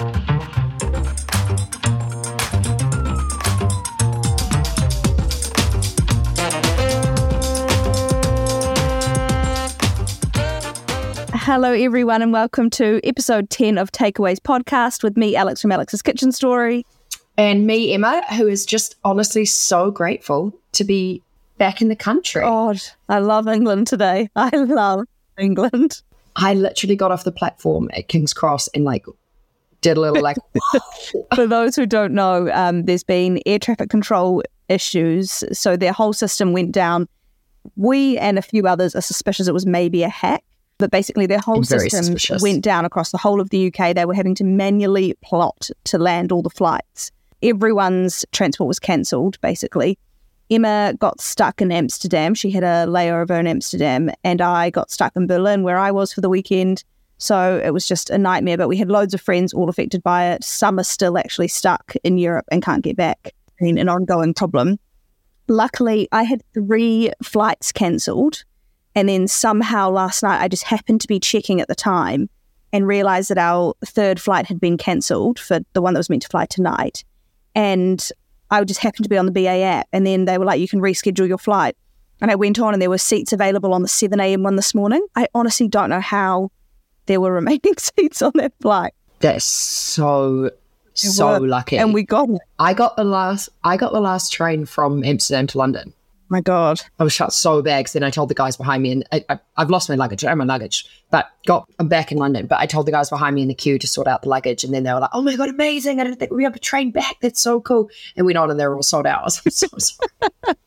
Hello, everyone, and welcome to episode 10 of Takeaways podcast with me, Alex from Alex's Kitchen Story. And me, Emma, who is just honestly so grateful to be back in the country. God, I love England today. I love England. I literally got off the platform at King's Cross and like did a little like. For those who don't know, um, there's been air traffic control issues, so their whole system went down. We and a few others are suspicious it was maybe a hack, but basically their whole system suspicious. went down across the whole of the UK. They were having to manually plot to land all the flights. Everyone's transport was cancelled, basically. Emma got stuck in Amsterdam. She had a layover in Amsterdam, and I got stuck in Berlin, where I was for the weekend. So it was just a nightmare. But we had loads of friends all affected by it. Some are still actually stuck in Europe and can't get back. Mean, an ongoing problem. Luckily, I had three flights cancelled. And then somehow last night, I just happened to be checking at the time and realized that our third flight had been cancelled for the one that was meant to fly tonight. And I just happened to be on the BA app. And then they were like, you can reschedule your flight. And I went on and there were seats available on the 7 a.m. one this morning. I honestly don't know how there were remaining seats on that flight. That's so so lucky. And we got it. I got the last. I got the last train from Amsterdam to London. My God. I was shut so bad 'cause then I told the guys behind me, and I, I, I've lost my luggage. I have my luggage, but got I'm back in London. But I told the guys behind me in the queue to sort out the luggage, and then they were like, "Oh my god, amazing! I didn't think we have a train back. That's so cool." And went on, and they were all sold out. I was so sorry.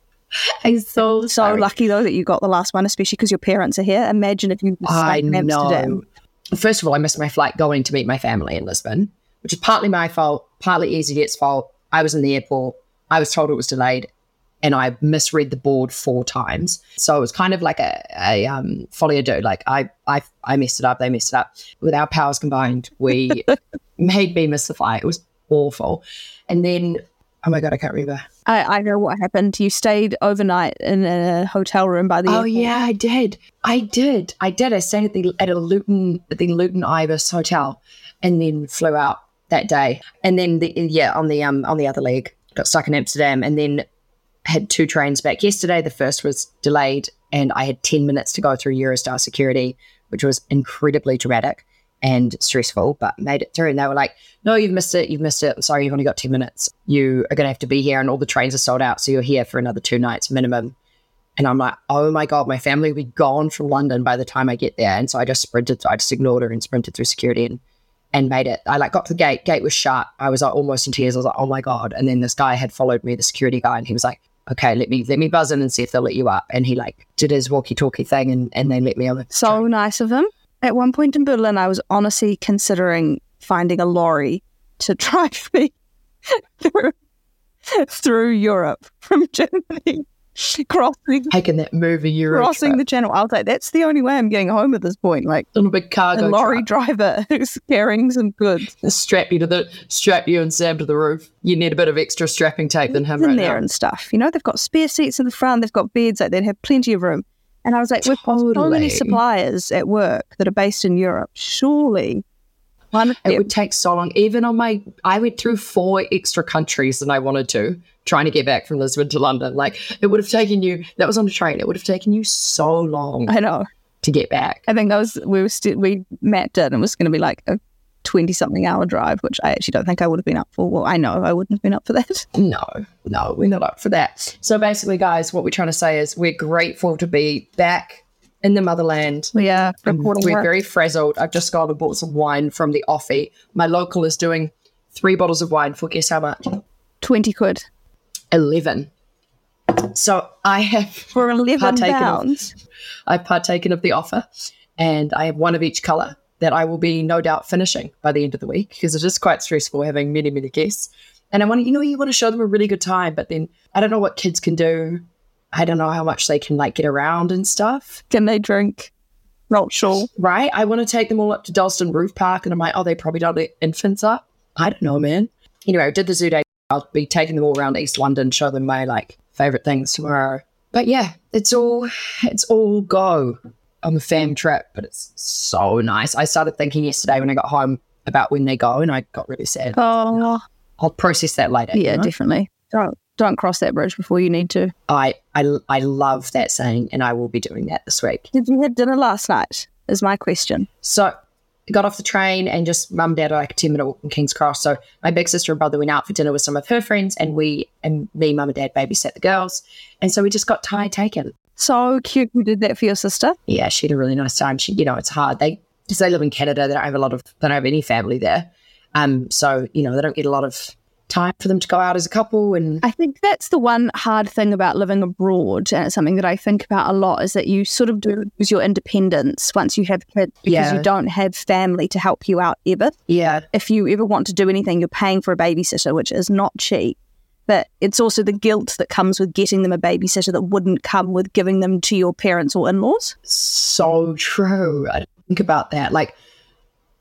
I'm so So sorry. lucky though that you got the last one, especially because your parents are here. Imagine if you I in Amsterdam. First of all, I missed my flight going to meet my family in Lisbon, which is partly my fault, partly EasyJet's fault. I was in the airport. I was told it was delayed, and I misread the board four times. So it was kind of like a, a um, à deux. Like I, I, I messed it up. They messed it up. With our powers combined, we made me miss the flight. It was awful. And then, oh my god, I can't remember. I, I know what happened. You stayed overnight in a hotel room by the Oh airport. yeah, I did. I did. I did. I stayed at the at a Luton at the Luton Ibis hotel, and then flew out that day. And then the yeah on the um on the other leg got stuck in Amsterdam, and then had two trains back yesterday. The first was delayed, and I had ten minutes to go through Eurostar security, which was incredibly dramatic and stressful, but made it through. And they were like, "No, you've missed it. You've missed it. I'm sorry, you've only got ten minutes. You are going to have to be here, and all the trains are sold out, so you're here for another two nights minimum." And I'm like, oh my God, my family will be gone from London by the time I get there. And so I just sprinted, I just ignored her and sprinted through security and, and made it. I like got to the gate, gate was shut. I was like almost in tears. I was like, oh my God. And then this guy had followed me, the security guy, and he was like, okay, let me let me buzz in and see if they'll let you up. And he like did his walkie talkie thing and, and they let me on. So nice of him. At one point in Berlin, I was honestly considering finding a lorry to drive me through, through Europe from Germany, crossing taking that movie Euro crossing trip the channel. I was like, that's the only way I'm getting home at this point. Like on a big cargo a lorry truck. driver who's carrying some goods strap you to the strap you and Sam to the roof. You need a bit of extra strapping tape than him in right there now. and stuff. You know, they've got spare seats in the front. They've got beds. Like they'd have plenty of room. And I was like, we've got so many suppliers at work that are based in Europe. Surely, one It would take so long. Even on my, I went through four extra countries than I wanted to, trying to get back from Lisbon to London. Like it would have taken you. That was on a train. It would have taken you so long I know. to get back. I think that was we were still we mapped it and it was going to be like a twenty something hour drive, which I actually don't think I would have been up for. Well, I know I wouldn't have been up for that. No, no, we're not up for that. So basically, guys, what we're trying to say is we're grateful to be back in the motherland. We are reporting We're work. very frazzled. I've just gone and bought some wine from the offie. My local is doing three bottles of wine for guess how much? twenty quid 11. So I have for eleven Partaken of- pounds. I've partaken of the offer and I have one of each color that I will be no doubt finishing by the end of the week because it is quite stressful having many, many guests. And I want to, you know, you want to show them a really good time, but then I don't know what kids can do. I don't know how much they can like get around and stuff, Can they drink? Not sure. right? I want to take them all up to Dalston Roof Park and I'm like, oh, they probably don't let infants up. I don't know, man. Anyway, I did the zoo day. I'll be taking them all around East London, show them my like favorite things tomorrow. But yeah, it's all it's all go on the fam trip, but it's so nice. I started thinking yesterday when I got home about when they go, and I got really sad. Oh, I'll process that later. you yeah, know? definitely. Don't don't cross that bridge before you need to. I, I I love that saying, and I will be doing that this week. Did you have dinner last night? Is my question. So got off the train and just mum and dad are like a 10 minute walk from King's Cross. So my big sister and brother went out for dinner with some of her friends and we and me, mum and dad babysat the girls. And so we just got Thai taken. So cute. You did that for your sister. Yeah, she had a really nice time. She, you know, it's hard. They because they live in Canada, they don't have a lot of they don't have any family there. Um, so, you know, they don't get a lot of time for them to go out as a couple and I think that's the one hard thing about living abroad, and it's something that I think about a lot. Is that you sort of do lose your independence once you have kids because Yeah. you don't have family to help you out ever. yeah, if you ever want to do anything, you're paying for a babysitter, which is not cheap. But it's also the guilt that comes with getting them a babysitter that wouldn't come with giving them to your parents or in laws. so true. I think about that. Like,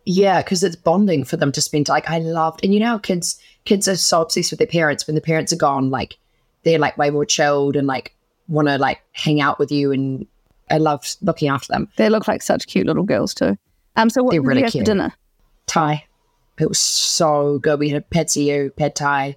yeah, because it's bonding for them to spend. Like, I loved, and you know, how kids kids are so obsessed with their parents. When the parents are gone, like they're like way more chilled and like want to like hang out with you. And I loved looking after them. They look like such cute little girls, too. Um, so, what They're did really you have cute. for dinner? Thai, it was so good. We had pad see pad Thai,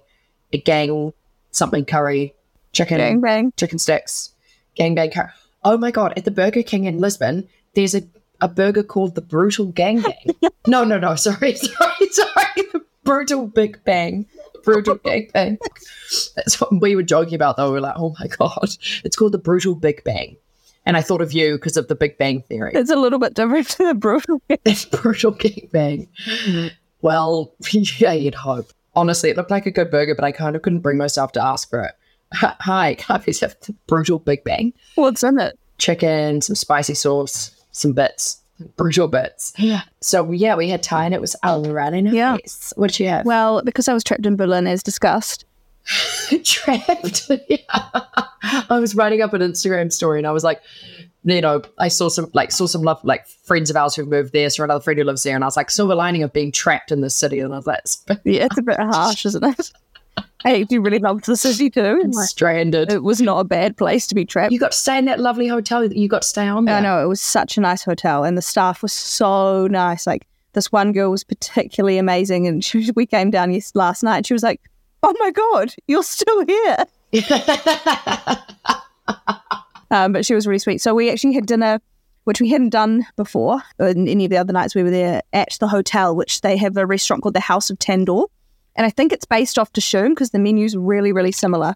a gang, something curry, chicken, Bang, bang. chicken sticks, gangbang curry. Oh my god! At the Burger King in Lisbon, there's a, a burger called the Brutal Gang Bang. no, no, no. Sorry, sorry, sorry. The Brutal Big Bang. Brutal Gangbang. That's what we were joking about, though. We were like, oh my god, it's called the Brutal Big Bang. And I thought of you because of the Big Bang Theory. It's a little bit different to the brutal. It's brutal gangbang. Well, yeah, you'd hope. Honestly, it looked like a good burger, but I kind of couldn't bring myself to ask for it. Hi, can I please have the brutal Big Bang? What's in it? Chicken, some spicy sauce, some bits, brutal bits. Yeah. So yeah, we had Thai and it was already nice. Yeah. What did you have? Well, because I was trapped in Berlin, as discussed, trapped. yeah. I was writing up an Instagram story and I was like, you know, I saw some like saw some love like friends of ours who've moved there, so another friend who lives there, and I was like, silver lining of being trapped in this city, and I was like, "It's yeah, it's a bit harsh, isn't it? I actually really loved the city too. and, like, stranded. It was not a bad place to be trapped. You got to stay in that lovely hotel that you got to stay on there. I know it was such a nice hotel, and the staff was so nice. Like this one girl was particularly amazing, and she, we came down yes, last night. And she was like, "Oh my god, you're still here!" Um, but she was really sweet. So we actually had dinner, which we hadn't done before in any of the other nights we were there at the hotel, which they have a restaurant called the House of Tandoor, and I think it's based off Dishoom because the menu's really really similar,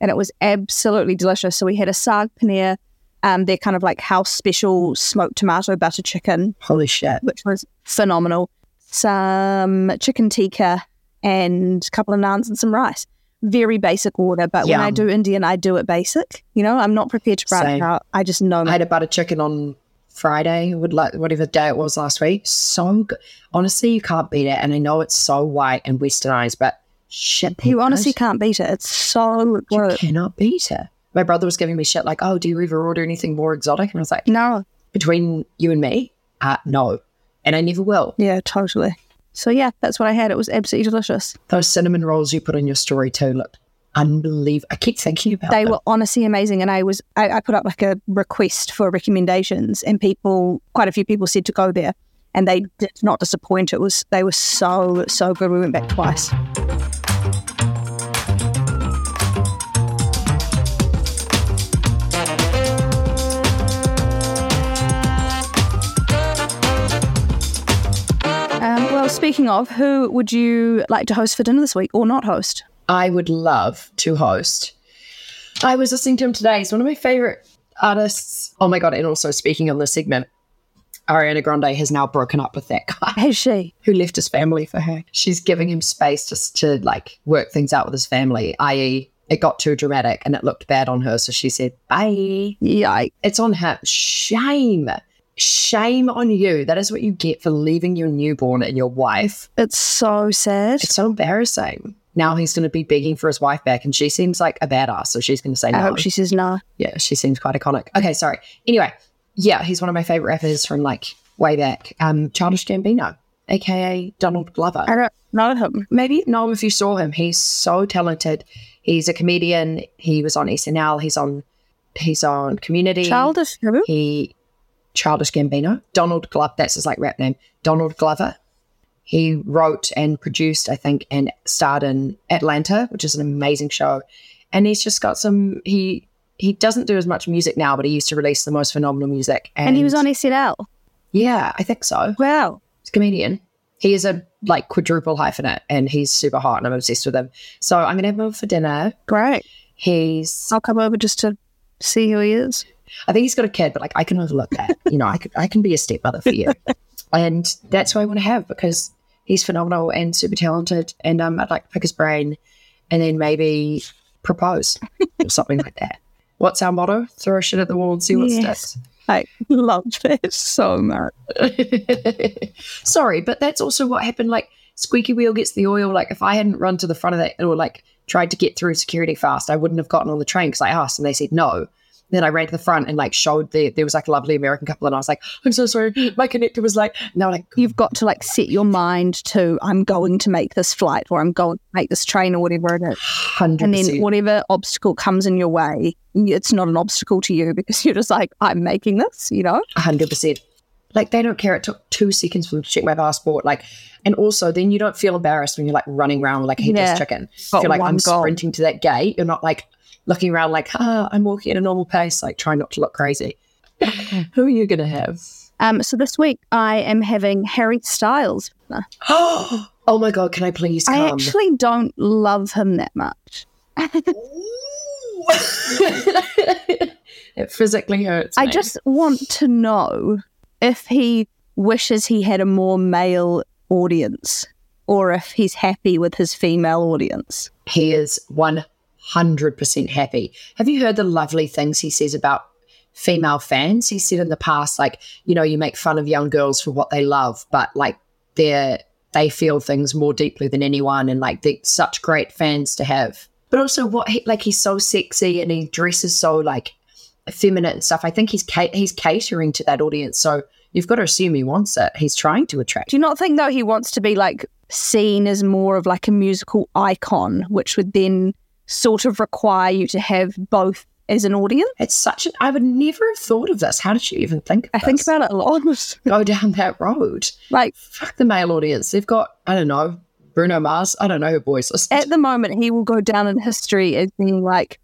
and it was absolutely delicious. So we had a saag paneer. Um, their kind of like house special smoked tomato butter chicken, Holy shit. which was phenomenal. Some chicken tikka and a couple of naans and some rice. Very basic order, but when I do Indian, I do it basic. You know, I'm not prepared to branch Same. out. I just know. I had a butter chicken on Friday, would like whatever day it was last week. So good. Honestly, you can't beat it. And I know it's so white and westernized, but shit. you honestly can't beat it. It's so good. you cannot beat it. My brother was giving me shit like, oh, do you ever order anything more exotic? And I was like, No, between you and me, uh, no. And I never will. yeah, totally. So yeah, that's what I had. It was absolutely delicious. Those cinnamon rolls you put in your story too looked unbelievable. I keep thinking about They them. were honestly amazing, and I was I, I put up like a request for recommendations, and people, quite a few people said to go there, and they did not disappoint. It was they were so so good. We went back twice. Well, speaking of, who would you like to host for dinner this week, or not host? I would love to host. I was listening to him today. He's one of my favorite artists. Oh my god! And also speaking on this segment, Ariana Grande has now broken up with that guy Has she? who left his family for her. She's giving him space just to like work things out with his family. I.e., it got too dramatic and it looked bad on her, so she said bye. Yeah. It's on her. Shame. Shame on you. That is what you get for leaving your newborn and your wife. It's so sad. It's so embarrassing. Now he's going to be begging for his wife back, and she seems like a badass, so she's going to say I no. hope she says no. yeah, she seems quite iconic. Okay, sorry. Anyway, yeah, he's one of my favorite rappers from like way back. Um, Childish Gambino, aka Donald Glover. I don't know him. Maybe know him if you saw him. He's so talented. He's a comedian. He was on SNL. He's on. He's on Community. Childish who? He Childish Gambino. Donald Glover. That's his like rap name. Donald Glover. He wrote and produced, I think, and starred in Atlanta, which is an amazing show. And he's just got some. He he doesn't do as much music now, but he used to release the most phenomenal music. And, he was on SNL. Yeah, I think so. Wow. He's a comedian. He is a like quadruple hyphenate, and he's super hot, and I'm obsessed with him. So I'm gonna have him over for dinner. Great. He's. I'll come over just to see who he is. I think he's got a kid, but like I can overlook that. you know, I could I can be a stepmother for you, and that's who I want to have because he's phenomenal and super talented, and um, I'd like to pick his brain, and then maybe propose or something like that. What's our motto? Throw shit at the wall and see what Yes. sticks. I love this so much. Sorry, but that's also what happened. Like squeaky wheel gets the oil. Like if I hadn't run to the front of that or like tried to get through security fast, I wouldn't have gotten on the train because I asked and they said no. Then I ran to the front and like showed the there was like a lovely American couple and I was like, I'm so sorry. My connector was like, no, like You've got to like set your mind to I'm going to make this flight or I'm going to make this train or whatever it is. hundred And then whatever obstacle comes in your way, it's not an obstacle to you because you're just like, I'm making this, you know? hundred percent. Like they don't care. It took two seconds for them to check my passport. Like, and also then you don't feel embarrassed when you're like running around like a headless Yeah. chicken. Got You're like I'm goal. sprinting to that gate. You're not like looking around like, ah, I'm walking at a normal pace. Like trying not to look crazy. Who are you gonna have? Um, so this week I am having Harry Styles. oh my god! Can I please come? I actually don't love him that much. it physically hurts. I me. just want to know if he wishes he had a more male audience or if he's happy with his female audience. he is one hundred percent happy. Have you heard the lovely things he says about female fans? He said in the past, like you know, you make fun of young girls for what they love, but like they're they feel things more deeply than anyone, and like they're such great fans to have. But also, what he like he's so sexy and he dresses so like effeminate and stuff. I think he's ca- he's catering to that audience. So you've got to assume he wants it. He's trying to attract. Do you not think though he wants to be like seen as more of like a musical icon, which would then sort of require you to have both as an audience? It's such an. I would never have thought of this. How did you even think? Of I think about it a lot. go down that road. like Fuck the male audience. They've got, I don't know, Bruno Mars. I don't know who boys listen. at the moment he will go down in history as being like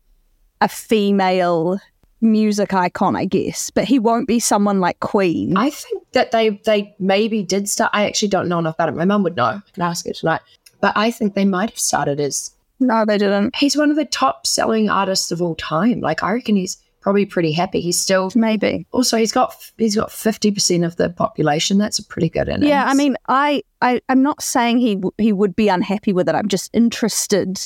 a female music icon, I guess. But he won't be someone like Queen. I think that they they maybe did start. I actually don't know enough about it. My mum would know. I can ask her tonight. But I think they might have started as no, they didn't. he's one of the top selling artists of all time. Like I reckon he's probably pretty happy. He's still Maybe. also he's got he's got fifty percent of the population. That's a pretty good innings. Yeah, I mean, I, I, I'm not saying he he would be unhappy with it. I'm just interested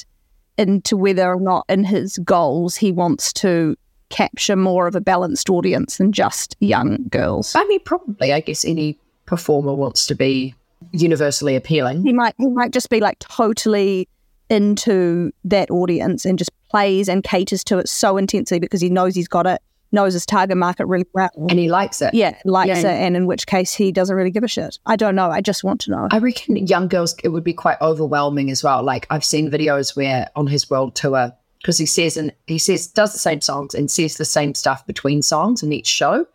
into whether or not in his goals he wants to capture more of a balanced audience than just young girls. I mean probably. I guess any performer wants to be universally appealing. He might he might just be like totally into that audience and just plays and caters to it so intensely because he knows he's got it, knows his target market really well. And he likes it. yeah, likes Yeah. it, and in which case he doesn't really give a shit. I don't know. I just want to know. I reckon young girls, it would be quite overwhelming as well. Like I've seen videos where on his world tour, because he says and he says does the same songs and says the same stuff between songs in each show.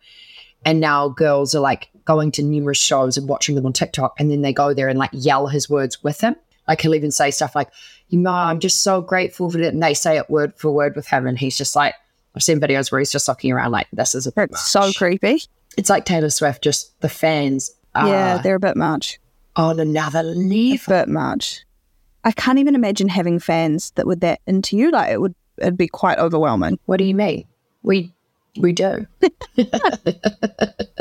And now girls are like going to numerous shows and watching them on TikTok, and then they go there and like yell his words with him. Like he'll even say stuff like, "You know, I'm just so grateful for it," and they say it word for word with him, and he's just like, I've seen videos where he's just looking around like, "This is a bit It's so creepy. It's like Taylor Swift, just the fans are yeah, they're a bit much. on another level. A bit much. I can't even imagine having fans that were that into you. Like it would it'd be quite overwhelming. What do you mean? We we do.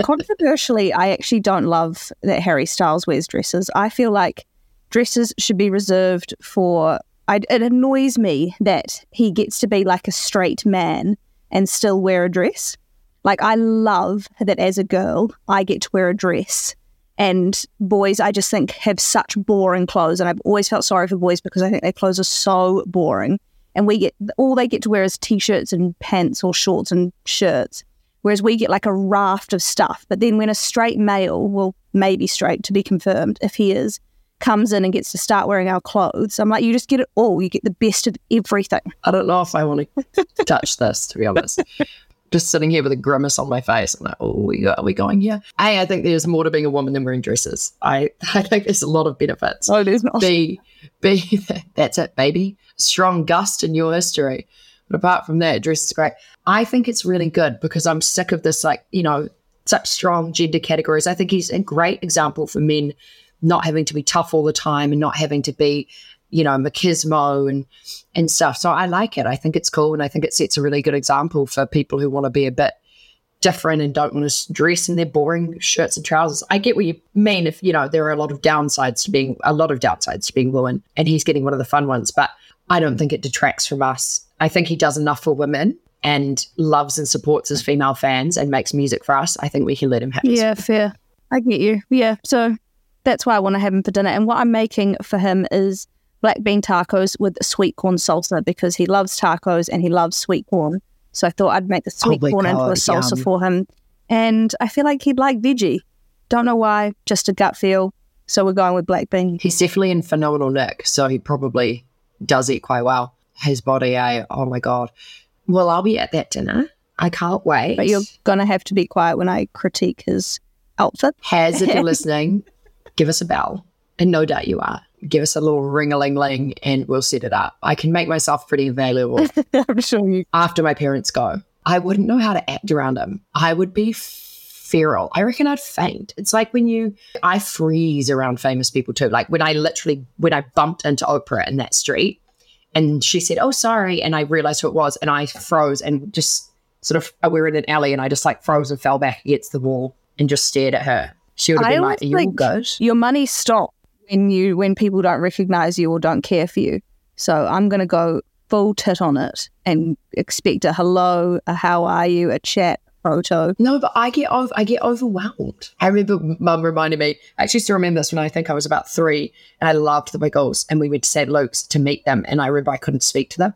Controversially, I actually don't love that Harry Styles wears dresses. I feel like dresses should be reserved for. I, it annoys me that he gets to be like a straight man and still wear a dress. Like I love that as a girl, I get to wear a dress. And boys, I just think have such boring clothes, and I've always felt sorry for boys because I think their clothes are so boring. And we get all they get to wear is t-shirts and pants or shorts and shirts, whereas we get like a raft of stuff. But then when a straight male, well, maybe straight to be confirmed, if he is, comes in and gets to start wearing our clothes, I'm like, you just get it all. You get the best of everything. I don't know if I want to touch this, to be honest. just sitting here with a grimace on my face. I'm like, oh, we are we going here? A, I think there's more to being a woman than wearing dresses. I, I think there's a lot of benefits. Oh, there's not. B, B, that's it, baby. Strong gust in your history. But apart from that, dress is great. I think it's really good because I'm sick of this, like, you know, such strong gender categories. I think he's a great example for men not having to be tough all the time and not having to be, you know, machismo and and stuff. So I like it. I think it's cool and I think it sets a really good example for people who want to be a bit different and don't want to dress in their boring shirts and trousers. I get what you mean if, you know, there are a lot of downsides to being a lot of downsides to being woman and he's getting one of the fun ones, but I don't think it detracts from us. I think he does enough for women and loves and supports his female fans and makes music for us. I think we can let him have Yeah, fair. I get you. Yeah. So that's why I want to have him for dinner. And what I'm making for him is black bean tacos with sweet corn salsa because he loves tacos and he loves sweet corn. So I thought I'd make the sweet Holy corn into a salsa yum. for him. And I feel like he'd like veggie. Don't know why, just a gut feel. So we're going with black bean. He's definitely in phenomenal nick, so he probably does eat quite well. His body, eh? Oh my god. Well, I'll be at that dinner. I can't wait. But you're going to have to be quiet when I critique his outfit. Has, if you're listening, give us a bell. And no doubt you are. Give us a little ring a ling ling and we'll set it up. I can make myself pretty available I'm sure you. after my parents go. I wouldn't know how to act around them. I would be feral. I reckon I'd faint. It's like when you, I freeze around famous people too. Like when I literally, when I bumped into Oprah in that street and she said, Oh, sorry. And I realized who it was and I froze and just sort of, we were in an alley and I just like froze and fell back against the wall and just stared at her. She would have I been always like, you all think? Your money stops when you when people don't recognize you or don't care for you. So I'm going to go full tit on it and expect a hello, a how are you, a chat, photo. No, but I get over, I get overwhelmed. I remember mum reminded me. I actually still remember this when I think I was about three, and I loved the Wiggles, and we went to St. Luke's to meet them, and I remember I couldn't speak to them,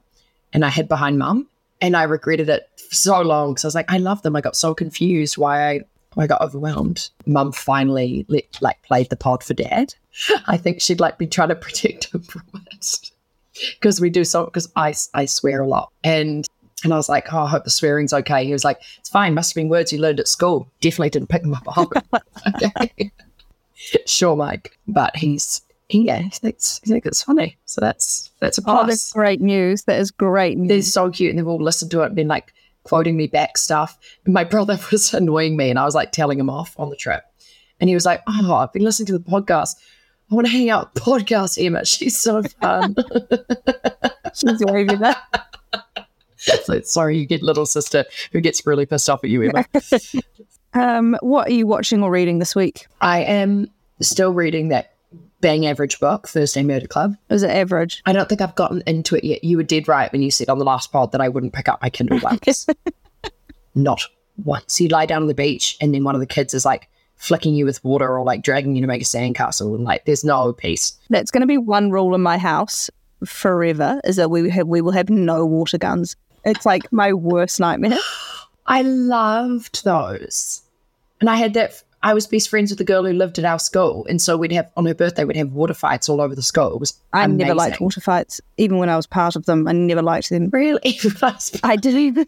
and I hid behind mum, and I regretted it for so long because I was like, I love them. I got so confused why I why I got overwhelmed. Mum finally let, like played the pod for dad. I think she'd like been trying to protect him from it because we do so because I I swear a lot and. And I was like, oh, I hope the swearing's okay. He was like, it's fine. Must have been words you learned at school. Definitely didn't pick them up at home. okay. sure, Mike. But he's, he, yeah, he thinks, he thinks it's funny. So that's that's a Oh, plus. that's great news. That is great news. They're so cute. And they've all listened to it and been like quoting me back stuff. And my brother was annoying me and I was like telling him off on the trip. And he was like, oh, I've been listening to the podcast. I want to hang out with podcast, Emma. She's so fun. She's waving that. so sorry, you get little sister who gets really pissed off at you, Emma. Um, what are you watching or reading this week? I am still reading that Bang Average book, Thursday Murder Club. Is it average? I don't think I've gotten into it yet. You were dead right when you said on the last pod that I wouldn't pick up my Kindle once. Not once. You lie down on the beach and then one of the kids is like flicking you with water or like dragging you to make a sandcastle and like there's no peace. That's going to be one rule in my house forever: is that we have we will have no water guns. It's like my worst nightmare. I loved those. And I had that. I was best friends with the girl who lived at our school. And so we'd have, on her birthday, we'd have water fights all over the school. It was I never liked water fights, even when I was part of them. I never liked them. Really? I didn't.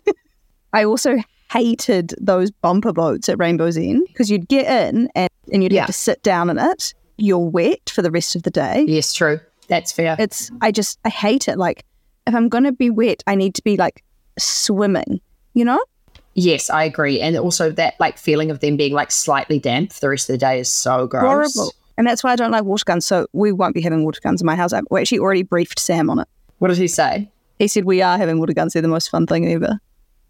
I also hated those bumper boats at Rainbow's End because you'd get in and, and you'd Yeah. have to sit down in it. You're wet for the rest of the day. yes, true. That's fair. It's I just I hate it. Like if I'm gonna be wet, I need to be like swimming. You know? Yes, I agree. And also that like feeling of them being like slightly damp for the rest of the day is so gross. Horrible. And that's why I don't like water guns. So we won't be having water guns in my house. We actually already briefed Sam on it. What did he say? He said we are having water guns. They're the most fun thing ever.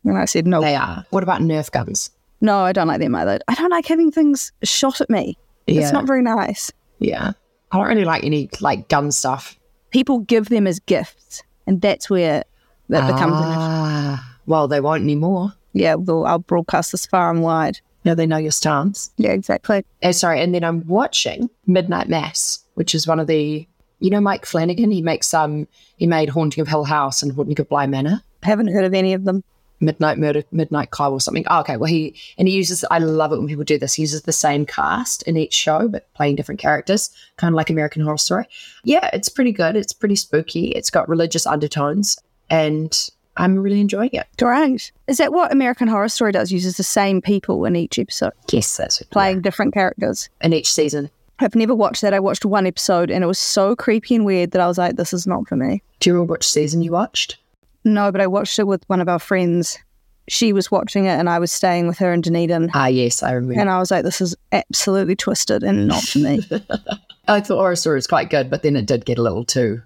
And I said no, They are. What about Nerf guns? no, I don't like them either. I don't like having things shot at me. Yeah. It's not very nice. Yeah. I don't really like any like gun stuff. People give them as gifts, and that's where that becomes an issue. Ah, well, they won't anymore. Yeah, well, I'll broadcast this far and wide. Now they know your stance. Yeah, exactly. Oh, sorry, and then I'm watching Midnight Mass, which is one of the you know Mike Flanagan. He makes um he made Haunting of Hill House and Haunting of Bly Manor. Haven't heard of any of them. Midnight Murder, Midnight Club or something. Oh, okay, well he and he uses. I love it when people do this. He uses the same cast in each show, but playing different characters, kind of like American Horror Story. Yeah, it's pretty good. It's pretty spooky. It's got religious undertones, and I'm really enjoying it. Great. Is that what American Horror Story does? Uses the same people in each episode, Yes, that's what playing different characters. in each season. I've never watched that. I watched one episode and it was so creepy and weird that I was like, this is not for me. Do you remember which season you watched? No, but I watched it with one of our friends. She was watching it and I was staying with her in Dunedin. Ah, yes, I remember. And I was like, this is absolutely twisted and not for me. I thought Horror Story was quite good, but then it did get a little too,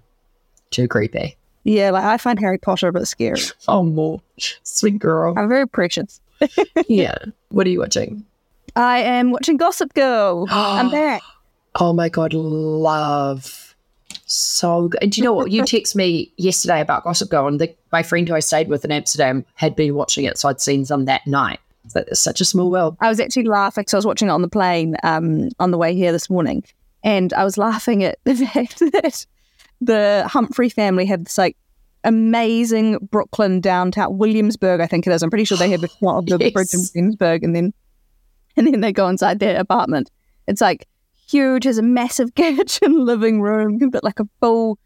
too creepy. Yeah, like I find Harry Potter a bit scary. Oh, more sweet girl. I'm very precious. yeah. What are you watching? I am watching Gossip Girl. I'm back. Oh my god, love. So good. And do you know what? You text me yesterday about Gossip Girl, and the, my friend who I stayed with in Amsterdam had been watching it, so I'd seen some that night. So it's such a small world. I was actually laughing because I was watching it on the plane um, on the way here this morning, and I was laughing at the fact that the Humphrey family have this like amazing Brooklyn downtown Williamsburg, I think it is. I'm pretty sure they have a shot of the Yes. bridge in Williamsburg, and then and then they go inside their apartment. It's like huge, has a massive kitchen, living room, but like a full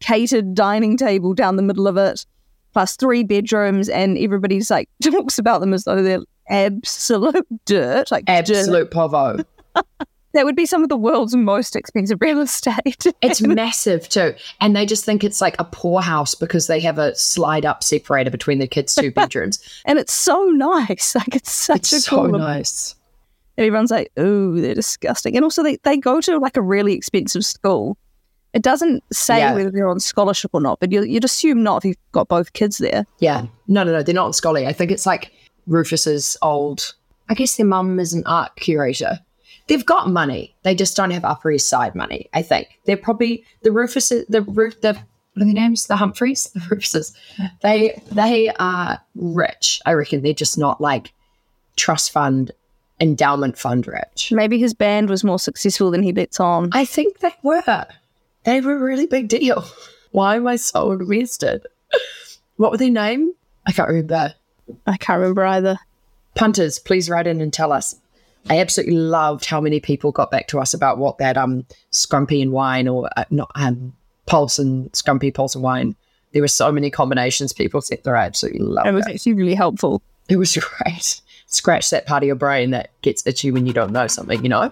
catered dining table down the middle of it, plus three bedrooms, and everybody's like talks about them as though they're absolute dirt, like dirt. Absolute povo. That would be some of the world's most expensive real estate. It's massive too. And they just think it's like a poorhouse because they have a slide up separator between the kids' two bedrooms. and it's so nice. Like it's such a it's so cool. nice. And everyone's like, "Oh, they're disgusting." And also, they they go to like a really expensive school. It doesn't say Yeah. whether they're on scholarship or not, but you, you'd assume not if you've got both kids there. Yeah. No, no, no. They're not on Scully. I think it's like Rufus's old, I guess their mum is an art curator. They've got money. They just don't have Upper East Side money, I think. They're probably the Rufus, the Roof, the, what are their names? The Humphreys? The Rufuses. They, they are rich. I reckon they're just not like trust fund, endowment fund rich. Maybe his band was more successful than he lets on. I think they were. They were a really big deal. Why am I so invested? What were their name? I can't remember. I can't remember either. punters, please write in and tell us. I absolutely loved how many people got back to us about what that um scrumpy and wine or uh, not um pulse and scrumpy pulse and wine. There were so many combinations people said that I absolutely loved It was it. actually really helpful. It was great. Scratch that part of your brain that gets itchy when you don't know something, you know?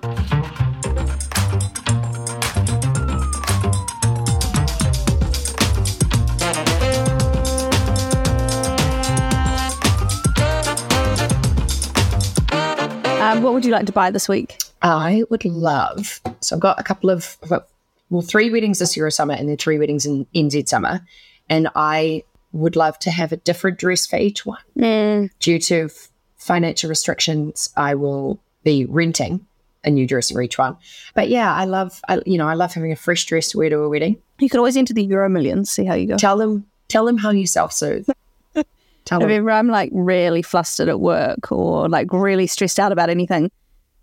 Um, what would you like to buy this week? I would love. So I've got a couple of, got, well, three weddings this year summer and then three weddings in NZ summer. And I would love to have a different dress for each one. Due to f- financial restrictions, I will be renting a new dress for each one. But yeah, I love, I, you know, I love having a fresh dress to wear to a wedding. You could always enter the Euro Millions, see how you go. Tell them, tell them how you self soothe. Tell them. Whenever I'm like really flustered at work or like really stressed out about anything,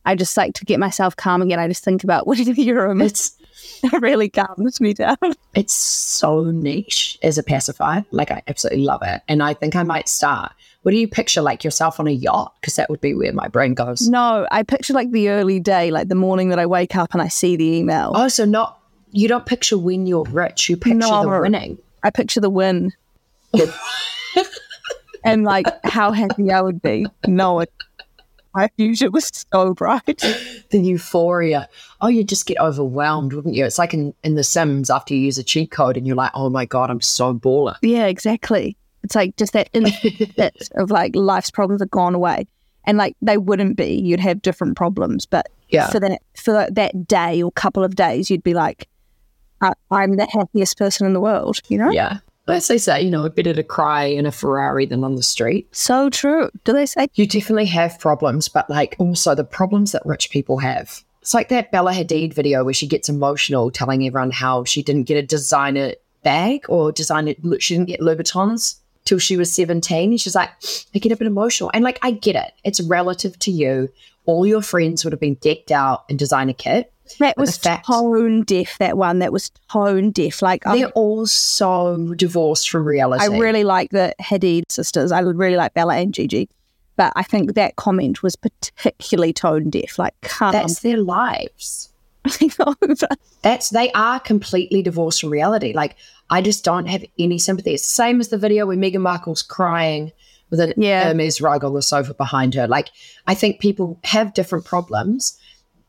I just like to get myself calm again. I just think about winning the Euro. It's It really calms me down. it's so niche as a pacifier. Like I absolutely love it, and I think I might start. What do you picture like yourself on a yacht? Because that would be where my brain goes. No, I picture like the early day, like the morning that I wake up and I see the email. Oh, so not you don't picture when you're rich. You picture the No. winning. I picture the win. and like how happy I would be knowing my future was so bright. the euphoria. Oh, you'd just get overwhelmed, wouldn't you? It's like in, in The Sims after you use a cheat code and you're like, oh my God, I'm so baller. Yeah, exactly. It's like just that instant bit of like life's problems have gone away. And like they wouldn't be, you'd have different problems. But Yeah. for that for that day or couple of days, you'd be like, I, I'm the happiest person in the world, you know? Yeah. As they say, you know, a better to cry in a Ferrari than on the street. So true. Do they say? You definitely have problems, but like also the problems that rich people have. It's like that Bella Hadid video where she gets emotional telling everyone how she didn't get a designer bag or designer, she didn't get Louboutins till she was 17. And she's like, I get a bit emotional. And like, I get it. It's relative to you. All your friends would have been decked out in designer kit. That was fact- tone deaf, that one. That was tone deaf. Like, They're all so divorced from reality. I really like the Hadid sisters. I really like Bella and Gigi. But I think that comment was particularly tone deaf. Like, come That's their lives. Know, oh, That's they are completely divorced from reality. Like I just don't have any sympathy. It's the same as the video where Meghan Markle's crying with an Yeah. Hermes rug on the sofa behind her. Like I think people have different problems,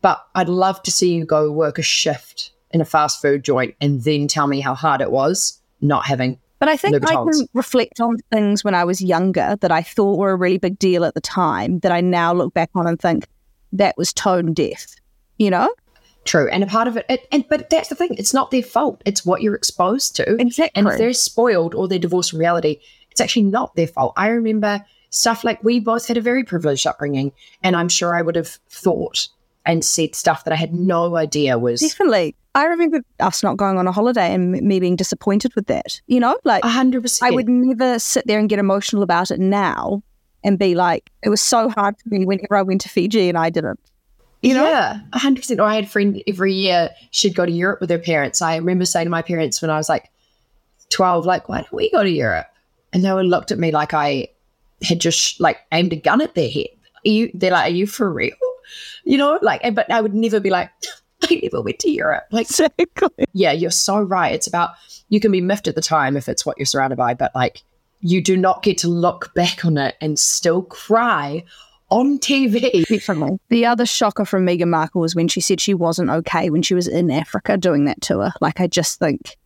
but I'd love to see you go work a shift in a fast food joint and then tell me how hard it was not having. But I think I can reflect on things when I was younger that I thought were a really big deal at the time that I now look back on and think that was tone deaf. You know? True, and a part of it, it and but that's the thing. It's not their fault. It's what you're exposed to. Exactly. And if they're spoiled or they're divorced from reality, it's actually not their fault. I remember stuff like we both had a very privileged upbringing, and I'm sure I would have thought and said stuff that I had no idea was Definitely. I remember us not going on a holiday and me being disappointed with that. You know, like a hundred percent. I would never sit there and get emotional about it now and be like, it was so hard for me whenever I went to Fiji and I didn't. You know? Yeah, a hundred percent. Or I had a friend every year she'd go to Europe with her parents. I remember saying to my parents when I was like twelve, like, why don't we go to Europe? And they would looked at me like I had just like aimed a gun at their head. Are you they're like, Are you for real? You know, like but I would never be like, I never went to Europe. Like Exactly. yeah, you're so right. It's about you can be miffed at the time if it's what you're surrounded by, but like you do not get to look back on it and still cry on TV. Definitely. The other shocker from Meghan Markle was when she said she wasn't okay when she was in Africa doing that tour. Like, I just think,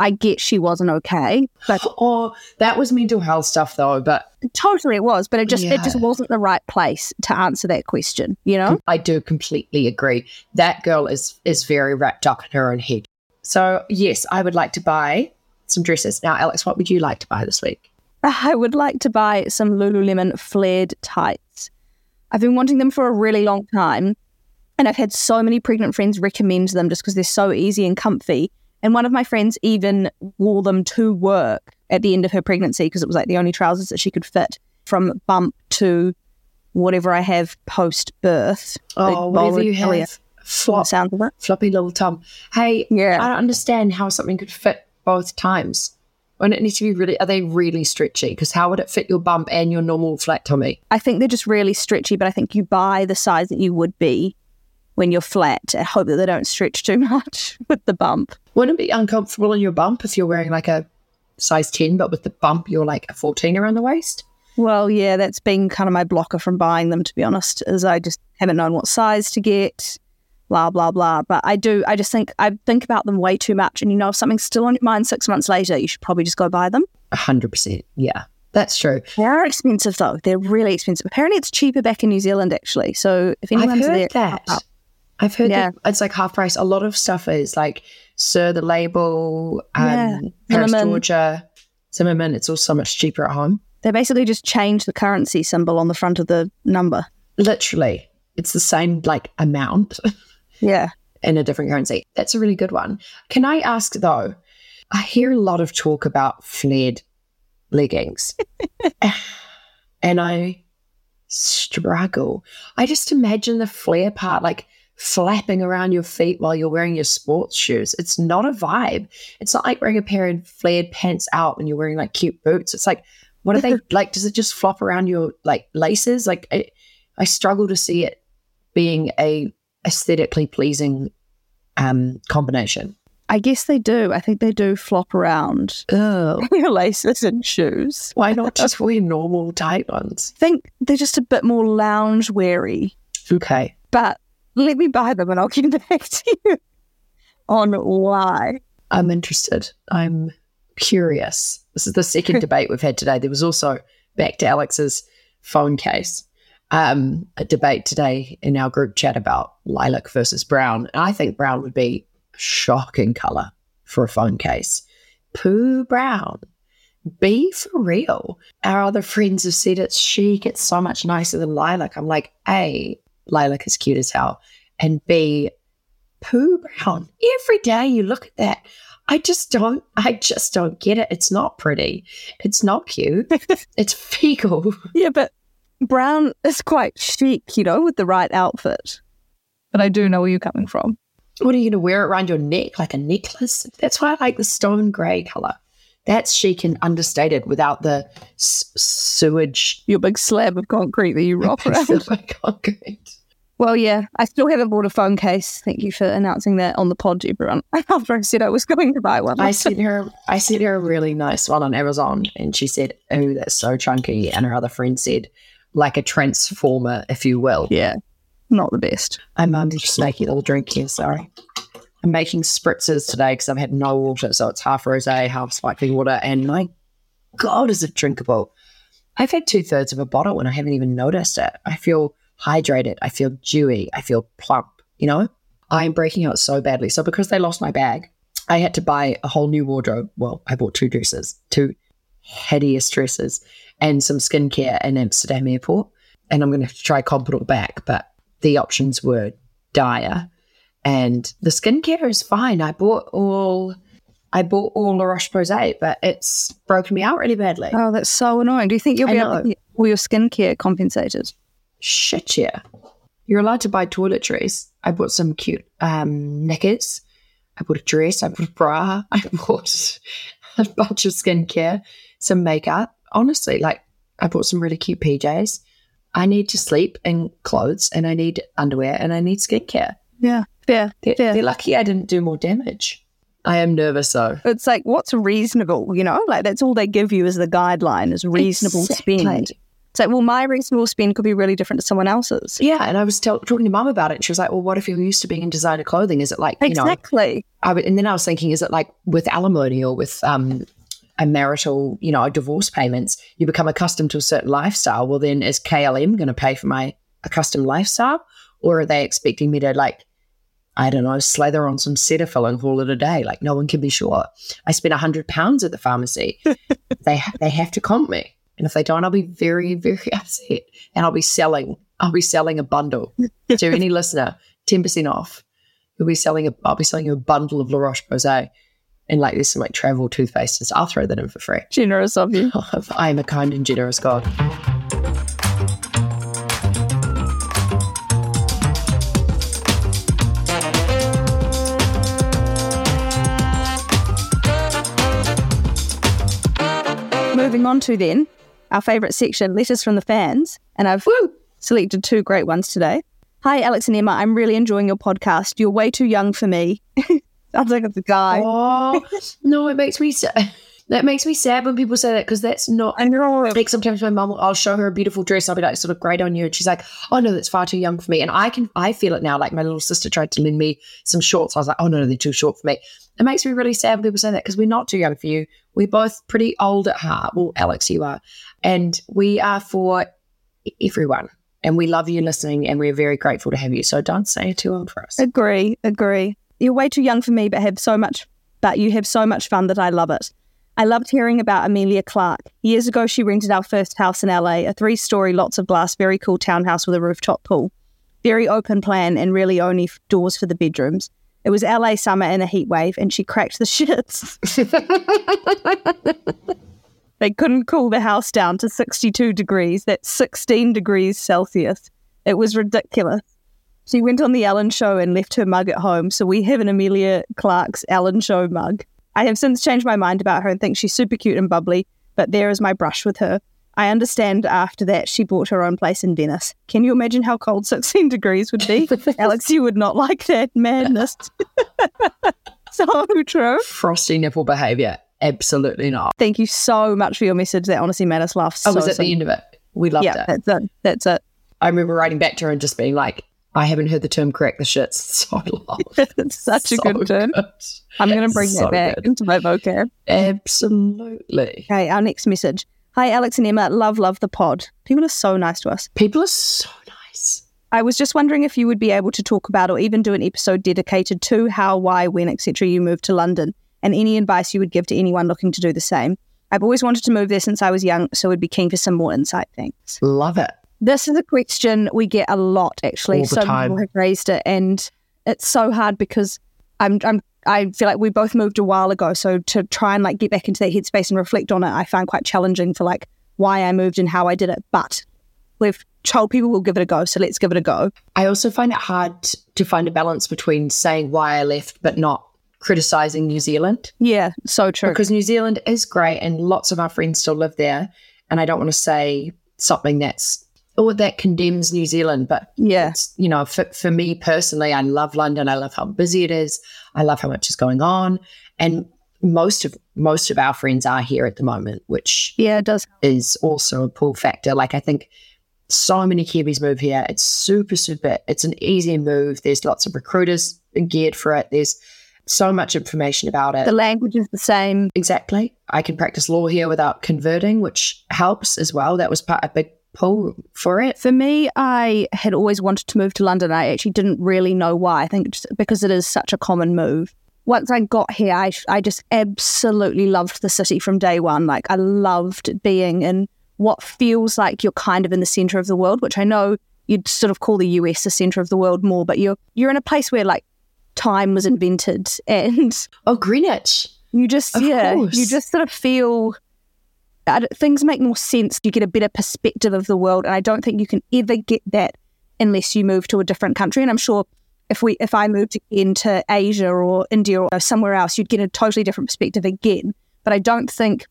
I get she wasn't okay, but Oh, that was mental health stuff though, but totally it was. But it just, it just wasn't the right place to answer that question. You know? I do completely agree. That girl is is very wrapped up in her own head. So yes, I would like to buy some dresses. Now, Alex, what would you like to buy this week? I would like to buy some Lululemon flared tights. I've been wanting them for a really long time, and I've had so many pregnant friends recommend them just because they're so easy and comfy. And one of my friends even wore them to work at the end of her pregnancy because it was like the only trousers that she could fit from bump to whatever I have post birth. Oh, whatever you have. Flop, Sounds of it. floppy little tom. Hey, Yeah. I don't understand how something could fit both times. When it needs to be really, are they really stretchy? Because how would it fit your bump and your normal flat tummy? I think they're just really stretchy, but I think you buy the size that you would be when you're flat and hope that they don't stretch too much with the bump. Wouldn't it be uncomfortable in your bump if you're wearing like a size 10, but with the bump, you're like a 14 around the waist? Well, yeah, that's been kind of my blocker from buying them, to be honest, is I just haven't known what size to get, blah, blah, blah. But I do, I just think, I think about them way too much. And you know, if something's still on your mind six months later, you should probably just go buy them. A 100%. Yeah, that's true. They're expensive though. They're really expensive. Apparently, it's cheaper back in New Zealand, actually. So if anyone's there, that. up. I've heard Yeah. that it's like half price. A lot of stuff is like Sir the Label, Yeah. um, Paris. Georgia, Zimmermann. It's all so much cheaper at home. they basically just change the currency symbol on the front of the number. Literally, it's the same like amount Yeah. in a different currency. That's a really good one. Can I ask though? I hear a lot of talk about flared leggings, and I struggle. I just imagine the flare part like flapping around your feet while you're wearing your sports shoes. It's not a vibe. It's not like wearing a pair of flared pants out when you're wearing like cute boots. It's like, what are they like? Does it just flop around your like laces? Like, I, I struggle to see it being a aesthetically pleasing um combination. I guess they do. I think they do flop around Oh, your laces and shoes. why not just wear normal tight ones? I think they're just a bit more lounge weary. Okay. But let me buy them and I'll get back to you on why. I'm interested. I'm curious. This is the second debate we've had today. There was also back to Alex's phone case, um, a debate today in our group chat about lilac versus brown. And I think brown would be a shocking color for a phone case. Poo brown. Be for real. Our other friends have said it's chic. It's so much nicer than lilac. I'm like, A, lilac is cute as hell. And B, poo brown. Every day you look at that. I just don't, I just don't get it. It's not pretty. It's not cute. it's fecal. Yeah, but brown is quite chic, you know, with the right outfit. But I do know where you're coming from. What are you going to wear it around your neck like a necklace? That's why I like the stone grey color. That's chic and understated without the s- sewage Your big slab of concrete that you rock around. concrete. Well, yeah, I still haven't bought a phone case. Thank you for announcing that on the pod, everyone. After I said I was going to buy one. I sent her I sent her a really nice one on Amazon and she said, Oh, that's so chunky. And her other friend said, like a transformer, if you will. yeah, not the best. I'm um, just making a little drink here, sorry. I'm making spritzers today because I've had no water, so it's half rosé, half sparkling water, and my God, is it drinkable? I've had two thirds of a bottle and I haven't even noticed it. I feel hydrated, I feel dewy, I feel plump. You know, I'm breaking out so badly. So because they lost my bag, I had to buy a whole new wardrobe. Well, I bought two dresses, two hideous dresses, and some skincare in Amsterdam Airport. And I'm going to have to try comp it all back, but the options were dire. And the skincare is fine. I bought all, I bought all La Roche Posay, but it's broken me out really badly. Oh, that's so annoying. Do you think you'll be able to get all your skincare compensated? Shit, yeah. You're allowed to buy toiletries. I bought some cute um, knickers. I bought a dress. I bought a bra. I bought a bunch of skincare, some makeup. Honestly, like I bought some really cute PJs. I need to sleep in clothes and I need underwear and I need skincare. Yeah, fair, They're, fair. they're lucky I didn't do more damage. I am nervous though. It's like what's reasonable, you know? Like that's all they give you as the guideline is reasonable Exactly. spend. It's like, well, my reasonable spend could be really different to someone else's. Yeah, and I was tell- talking to mum about it, and she was like, "Well, what if you're used to being in designer clothing? Is it like you know?" Exactly. I w- and then I was thinking, is it like with alimony or with um, a marital, you know, divorce payments, you become accustomed to a certain lifestyle? Well, then is KLM going to pay for my accustomed lifestyle, or are they expecting me to like, I don't know, slather on some Cetaphil and call it a day? Like no one can be sure. I spent a hundred pounds at the pharmacy. they they have to comp me, and if they don't, I'll be very very upset, and I'll be selling. I'll be selling a bundle to any listener, ten percent off. You'll be selling a. I'll be selling you a bundle of La Roche Posay, and like there's some like travel toothpastes. I'll throw that in for free. Generous of you. I am a kind and generous God. Moving on to then our favourite section, letters from the fans. And I've selected two great ones today. Hi, Alex and Emma. I'm really enjoying your podcast. You're way too young for me. Sounds like it's a guy. Oh no, it makes me sad. That makes me sad when people say that because that's not. I know. Like sometimes my mum, I'll show her a beautiful dress. I'll be like, sort of great on you, and she's like, "Oh no, that's far too young for me." And I can, I feel it now. Like my little sister tried to lend me some shorts. I was like, "Oh no, no, they're too short for me." It makes me really sad when people say that because we're not too young for you. We're both pretty old at heart. Well, Alex, you are, and we are for everyone. And we love you listening, and we're very grateful to have you. So don't say you're too old for us. Agree, agree. You're way too young for me, but have so much, but you have so much fun that I love it. I loved hearing about Emilia Clarke. Years ago, she rented our first house in LA, a three story, lots of glass, very cool townhouse with a rooftop pool. Very open plan and really only doors for the bedrooms. It was LA summer and a heat wave, and she cracked the shits. they couldn't cool the house down to 62 degrees. That's 16 degrees Celsius. It was ridiculous. She went on the Ellen Show and left her mug at home, so we have an Emilia Clarke's Ellen Show mug. I have since changed my mind about her and think she's super cute and bubbly, but there is my brush with her. I understand after that she bought her own place in Venice. Can you imagine how cold 16 degrees would be? Alex, you would not like that madness. so true. Frosty nipple behavior. Absolutely not. Thank you so much for your message. That honestly made us laugh oh, so Oh, was at so the end of it. We loved Yeah, it. that's it. That's it. I remember writing back to her and just being like, I haven't heard the term crack the shits so long. it's such a good term. good. I'm going to bring So that back good. into my vocab. Absolutely. Okay, our next message. Hi, Alex and Emma. Love, love the pod. People are so nice to us. People are so nice. I was just wondering if you would be able to talk about or even do an episode dedicated to how, why, when, etc. you moved to London and any advice you would give to anyone looking to do the same. I've always wanted to move there since I was young, so would be keen for some more insight. Thanks. Love it. This is a question we get a lot, actually. All the so time. people have raised it, and it's so hard because I'm, I'm, I feel like we both moved a while ago. So to try and like get back into that headspace and reflect on it, I found quite challenging for like why I moved and how I did it. But we've told people we'll give it a go, so let's give it a go. I also find it hard to find a balance between saying why I left but not criticizing New Zealand Yeah, so true. because New Zealand is great and lots of our friends still live there. And I don't want to say something that's or that condemns New Zealand, but Yeah. you know, for, for me personally, I love London. I love how busy it is. I love how much is going on. And most of most of our friends are here at the moment, which Yeah, it does. is also a pull factor. Like I think so many Kiwis move here. It's super, super, it's an easy move. There's lots of recruiters geared for it. There's so much information about it. The language is the same. Exactly. I can practice law here without converting, which helps as well. That was part a big pull for it. For me, I had always wanted to move to London. I actually didn't really know why. I think just because it is such a common move. Once I got here, I, I just absolutely loved the city from day one. Like, I loved being in what feels like you're kind of in the center of the world, which I know you'd sort of call the US the center of the world more, but you're you're in a place where like time was invented and Oh, Greenwich. you just Of yeah course. you just sort of feel things make more sense you get a better perspective of the world and i don't think you can ever get that unless you move to a different country. And i'm sure if we if i moved into asia or india or somewhere else you'd get a totally different perspective again. But i don't think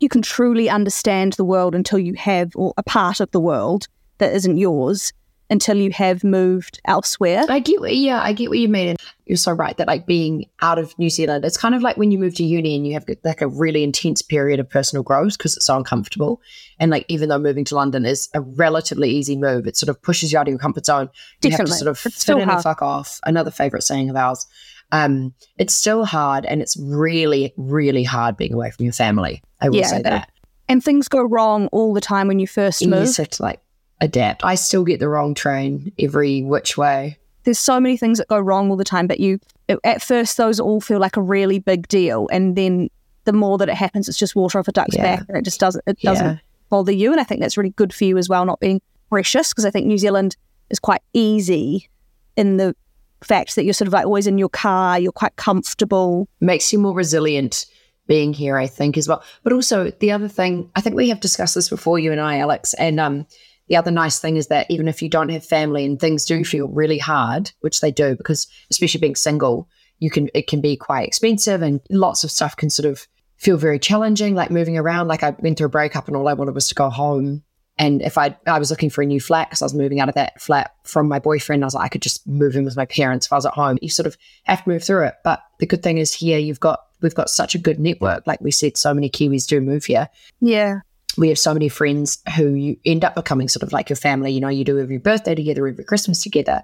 you can truly understand the world until you have or a part of the world that isn't yours until you have moved elsewhere I get yeah, I get what you mean. You're so right that like being out of New Zealand, it's kind of like when you move to uni and you have like a really intense period of personal growth because it's so uncomfortable. And like even though moving to London is a relatively easy move, it sort of pushes you out of your comfort zone. You have to sort of It's fit in and fuck off. Another favorite saying of ours. Um, it's still hard and it's really, really hard being away from your family. I will Yeah, say that- and things go wrong all the time when you first move have to like adapt. I still get the wrong train every which way. there's so many things that go wrong all the time but you at first those all feel like a really big deal and then the more that it happens it's just water off a duck's Yeah. back and it just doesn't it doesn't Yeah. bother you and i think that's really good for you as well not being precious because i think new zealand is quite easy in the fact that you're sort of like always in your car you're quite comfortable makes you more resilient being here, I think, as well. But also the other thing, I think we have discussed this before, you and I, Alex, and um the other nice thing is that even if you don't have family and things do feel really hard, which they do, because especially being single, you can it can be quite expensive and lots of stuff can sort of feel very challenging, like moving around. Like I went through a breakup and all I wanted was to go home. And if I I was looking for a new flat because I was moving out of that flat from my boyfriend, I was like, I could just move in with my parents if I was at home. You sort of have to move through it. But the good thing is here you've got we've got such a good network. Like we said, so many Kiwis do move here. yeah We have so many friends who you end up becoming sort of like your family. You know, you do every birthday together, every Christmas together.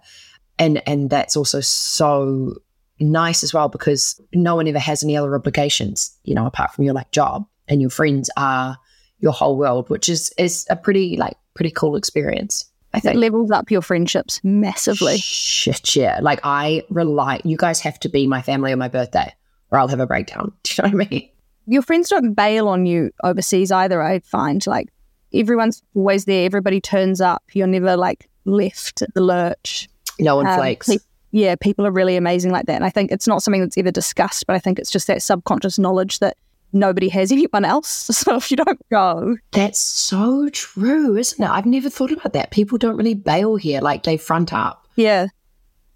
And and that's also so nice as well because no one ever has any other obligations, you know, apart from your like job. And your friends are your whole world, which is is a pretty like pretty cool experience. I it think. levels up your friendships massively Shit, yeah. Like I rely. You guys have to be my family on my birthday, or I'll have a breakdown. Do you know what I mean? Your friends don't bail on you overseas either i find like everyone's always there everybody turns up you're never like left at the lurch No one Um, flakes. pe- yeah, people are really amazing like that. And I think it's not something that's ever discussed, but I think it's just that subconscious knowledge that nobody has anyone else. So if you don't go, That's so true, isn't it? I've never thought about that. People don't really bail here; like they front up. yeah,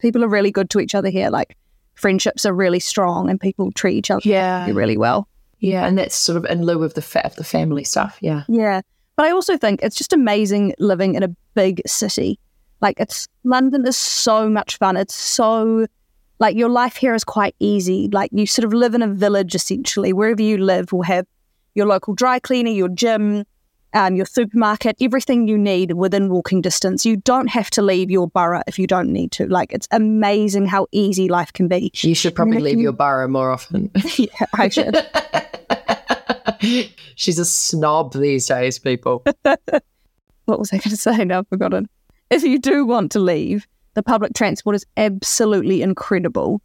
people are really good to each other here. Like friendships are really strong and people treat each other Yeah, really well. Yeah, and that's sort of in lieu of the of the family stuff. Yeah, Yeah. But I also think it's just amazing living in a big city. Like it's London is so much fun. It's so like your life here is quite easy. Like you sort of live in a village essentially. Wherever you live will have your local dry cleaner, your gym, um, your supermarket, everything you need within walking distance. You don't have to leave your borough if you don't need to. Like it's amazing how easy life can be. you should probably leave you- your borough more often. yeah, I should. She's a snob these days, people. what was I going to say? Now I've forgotten. If you do want to leave, the public transport is absolutely incredible.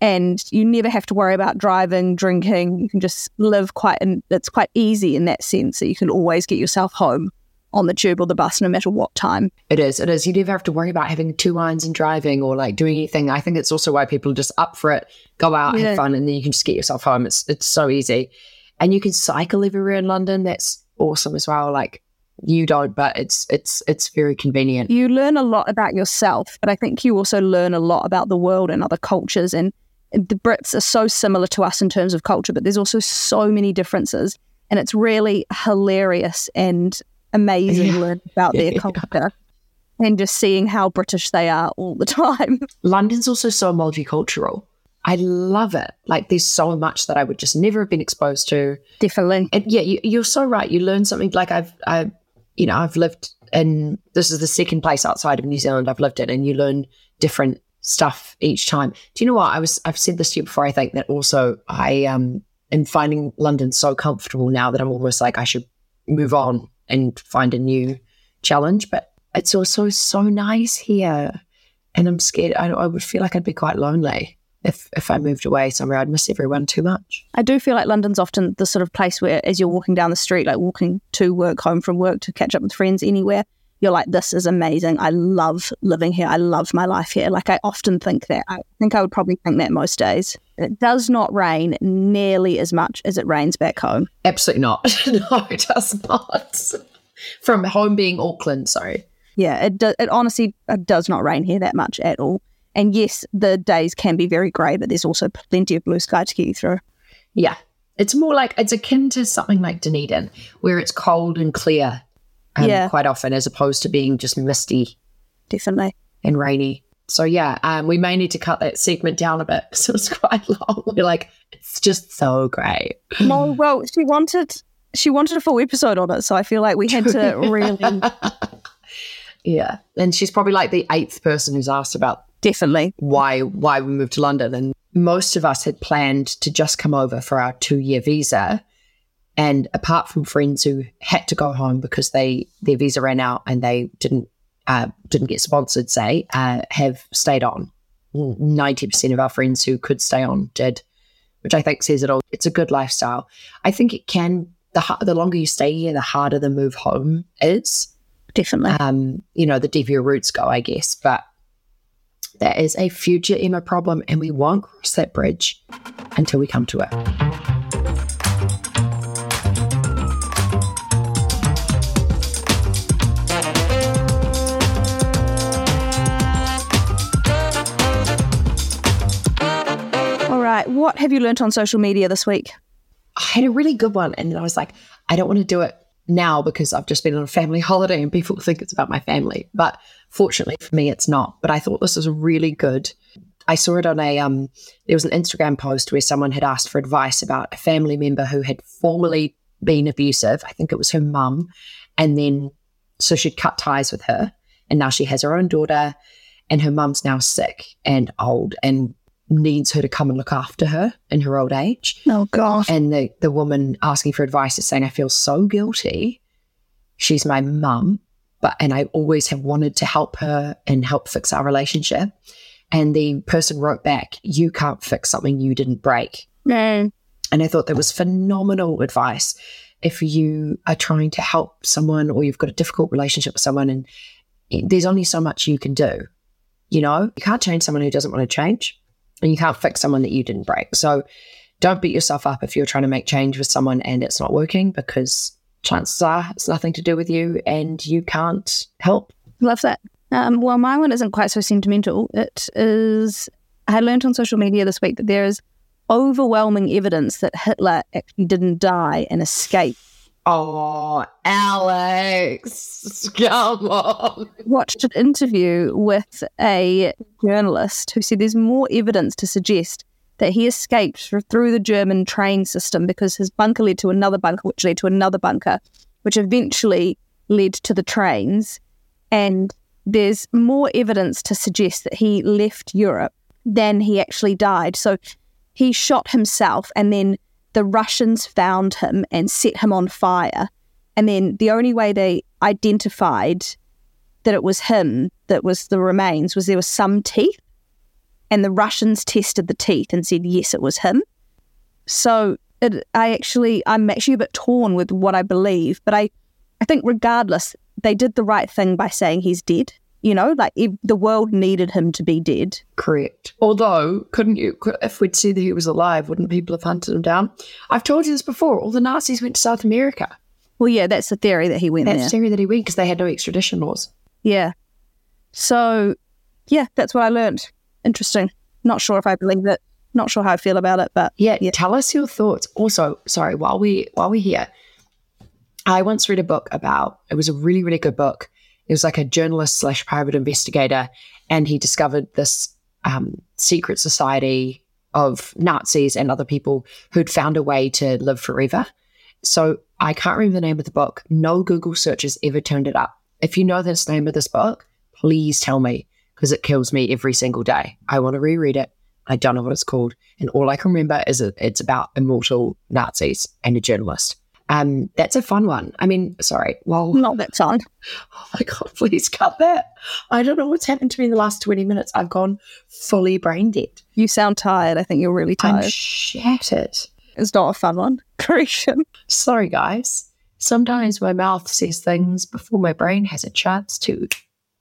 And you never have to worry about driving, drinking. You can just live quite, and it's quite easy in that sense that you can always get yourself home on the tube or the bus no matter what time. It is. It is. You never have to worry about having two lines and driving or like doing anything. I think it's also why people are just up for it, go out, Yeah. have fun, and then you can just get yourself home. It's it's so easy, and you can cycle everywhere in London. That's awesome as well. Like you don't, but it's it's it's very convenient. You learn a lot about yourself, but I think you also learn a lot about the world and other cultures. And the Brits are so similar to us in terms of culture, but there's also so many differences. And it's really hilarious and amazing Yeah. learning about their Yeah. culture and just seeing how British they are all the time. London's also so multicultural. I love it. Like there's so much that I would just never have been exposed to. Definitely. And yeah, you, you're so right. You learn something like I've, I, you know, I've lived in. This is the second place outside of New Zealand I've lived in, and you learn different stuff each time. Do you know what I was? I've said this to you before. I think that also I um am finding London so comfortable now that I'm almost like I should move on and find a new challenge. But it's also so nice here, and I'm scared. I, I would feel like I'd be quite lonely if if I moved away somewhere. I'd miss everyone too much. I do feel like London's often the sort of place where, as you're walking down the street, like walking to work, home from work, to catch up with friends anywhere, you're like, this is amazing. I love living here. I love my life here. Like, I often think that. I think I would probably think that most days. It does not rain nearly as much as it rains back home. Absolutely not. no, it does not. From home being Auckland, sorry. Yeah, it, do, it honestly it does not rain here that much at all. And yes, the days can be very grey, but there's also plenty of blue sky to get you through. Yeah. It's more like it's akin to something like Dunedin, where it's cold and clear um, Yeah. quite often, as opposed to being just misty Definitely. and rainy. So yeah, um, we may need to cut that segment down a bit because it was quite long. We're like, it's just so great. No, well, she wanted she wanted a full episode on it, so I feel like we had to really yeah, and she's probably like the eighth person who's asked about definitely. why why we moved to London. And most of us had planned to just come over for our two year visa. And apart from friends who had to go home because they their visa ran out and they didn't uh, didn't get sponsored, say, uh, have stayed on. Ninety percent of our friends who could stay on did, which I think says it all. It's a good lifestyle. I think it can. The the longer you stay here, the harder the move home is Definitely. um, you know, the deeper your roots go, I guess. But that is a future Emma problem, and we won't cross that bridge until we come to it. What have you learnt on social media this week? I had a really good one, and I was like, I don't want to do it now because I've just been on a family holiday and people think it's about my family. But fortunately for me, it's not. But I thought this was really good. I saw it on a um. There was an Instagram post where someone had asked for advice about a family member who had formerly been abusive. I think it was her mum, and then so she'd cut ties with her, and now she has her own daughter, and her mum's now sick and old and needs her to come and look after her in her old age. Oh gosh. And the, the woman asking for advice is saying, I feel so guilty. She's my mum, but and I always have wanted to help her and help fix our relationship. And the person wrote back, You can't fix something you didn't break. No. And I thought that was phenomenal advice. If you are trying to help someone or you've got a difficult relationship with someone and eh, there's only so much you can do. You know, you can't change someone who doesn't want to change and you can't fix someone that you didn't break. So don't beat yourself up if you're trying to make change with someone and it's not working because chances are it's nothing to do with you and you can't help. Love that. Um, well, my one isn't quite so sentimental. It is. I learned on social media this week that there is overwhelming evidence that Hitler actually didn't die and escaped. Oh, Alex, come on. Watched an interview with a journalist who said there's more evidence to suggest that he escaped through the German train system because his bunker led to another bunker, which led to another bunker, which eventually led to the trains. And there's more evidence to suggest that he left Europe than he actually died. So he shot himself, and then the Russians found him and set him on fire. And then the only way they identified that it was him that was the remains was there was some teeth, and the Russians tested the teeth and said yes, it was him. So it, I actually, I'm actually a bit torn with what I believe, but I, I think regardless, they did the right thing by saying he's dead. You know, like if the world needed him to be dead. Correct. Although, couldn't you, if we'd said that he was alive, wouldn't people have hunted him down? I've told you this before. All the Nazis went to South America. Well, yeah, that's the theory that he went That's there. the theory that he went because they had no extradition laws. Yeah. So, yeah, that's what I learned. Interesting. Not sure if I believe it. Not sure how I feel about it, but Yeah, Yeah. tell us your thoughts. Also, sorry, while we while we're here, I once read a book about, it was a really, really good book. It was like a journalist slash private investigator, and he discovered this um, secret society of Nazis and other people who'd found a way to live forever. So I can't remember the name of the book. No Google searches ever turned it up. If you know the name of this book, please tell me because it kills me every single day. I want to reread it. I don't know what it's called. And all I can remember is it's about immortal Nazis and a journalist. Um, that's a fun one. I mean, sorry. Well, Not that fun. oh my God, please cut that. I don't know what's happened to me in the last 20 minutes. I've gone fully brain dead. You sound tired. I think you're really tired. I'm shattered. it's not a fun one. Creation. Sorry, guys. Sometimes my mouth says things before my brain has a chance to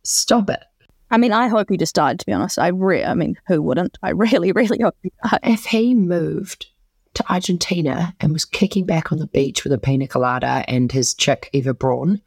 stop it. I mean, I hope he just died, to be honest. I re- I mean, who wouldn't? I really, really hope he died. If he moved to Argentina and was kicking back on the beach with a pina colada and his chick Eva Braun,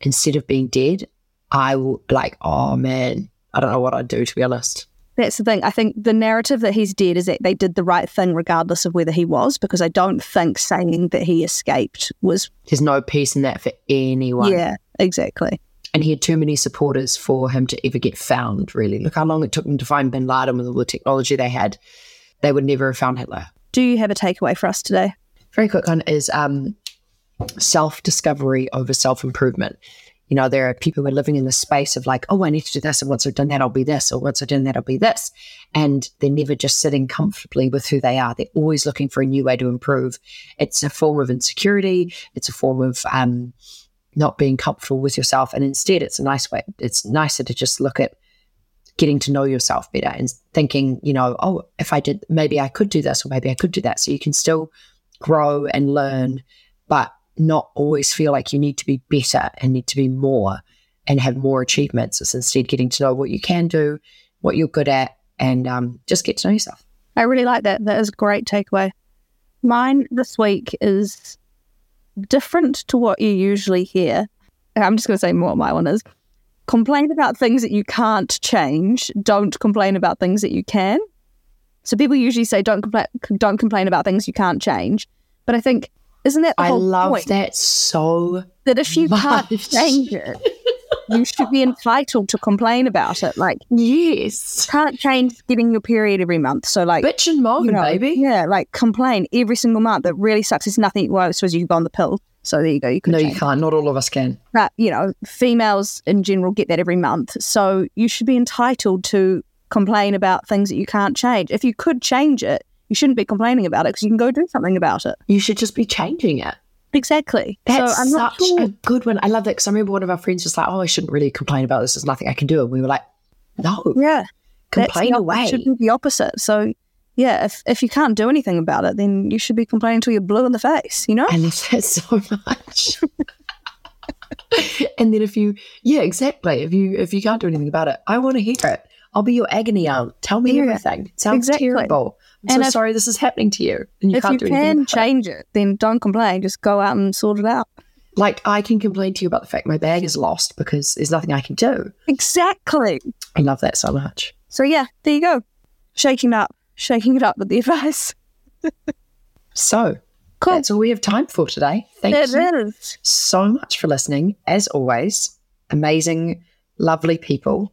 instead of being dead, I will like, oh man, I don't know what I'd do to be honest. That's the thing. I think the narrative that he's dead is that they did the right thing regardless of whether he was, because I don't think saying that he escaped was. There's no peace in that for anyone. Yeah, exactly. And he had too many supporters for him to ever get found, really. Look how long it took them to find bin Laden with all the technology they had. They would never have found Hitler. Do you have a takeaway for us today? very quick one is um, self discovery over self improvement. You know, there are people who are living in the space of like, oh, I need to do this. And once I've done that, I'll be this. Or once I've done that, I'll be this. And they're never just sitting comfortably with who they are. They're always looking for a new way to improve. It's a form of insecurity. It's a form of um, not being comfortable with yourself. And instead, it's a nice way. It's nicer to just look at getting to know yourself better and thinking, you know, oh, if I did, maybe I could do this or maybe I could do that. So you can still grow and learn, but not always feel like you need to be better and need to be more and have more achievements. It's instead getting to know what you can do, what you're good at, and um, just get to know yourself. I really like that. That is a great takeaway. Mine this week is different to what you usually hear. I'm just going to say what my one is. Complain about things that you can't change. Don't complain about things that you can. So people usually say don't complain, don't complain about things you can't change. But I think isn't that the I love point? that so that if you can't change it, you should be entitled to complain about it. Like Yes. can't change getting your period every month. So like Bitch and moan, you know, baby. Yeah, like complain every single month. That really sucks. It's nothing. Well, I suppose you can go on the pill. So there you go. You. No, you can't. Not all of us can. But you know, females in general get that every month. So you should be entitled to complain about things that you can't change. If you could change it, you shouldn't be complaining about it because you can go do something about it. You should just be changing it. Exactly. That's so I'm not such sure. a good one. I love that because I remember one of our friends was like, "Oh, I shouldn't really complain about this. There's nothing I can do." And we were like, "No, yeah. complain op- away." It should be the opposite. So yeah, if if you can't do anything about it, then you should be complaining until you're blue in the face. You know. I love that so much. and then if you, yeah, exactly. If you if you can't do anything about it, I want to hear it. I'll be your agony aunt. Tell me Yeah, everything. It sounds exactly. terrible. I'm And so if- sorry this is happening to you. And you if can't you do anything. can change it, then don't complain. Just go out and sort it out. Like I can complain to you about the fact my bag is lost because there's nothing I can do. Exactly. I love that so much. So yeah, there you go. Shaking up, shaking it up with the advice. So Cool. that's all we have time for today. Thank It you is. so much for listening. As always, amazing, lovely people.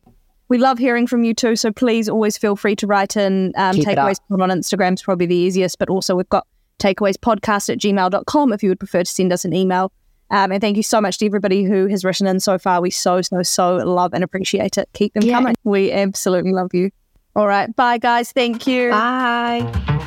We love hearing from you too. So please always feel free to write in. Um, takeaways on Instagram is probably the easiest, but also we've got takeawayspodcast at gmail.com if you would prefer to send us an email. Um, and thank you so much to everybody who has written in so far. We so, so, so love and appreciate it. Keep them Yeah. coming. We absolutely love you. All right. Bye, guys. Thank you. Bye.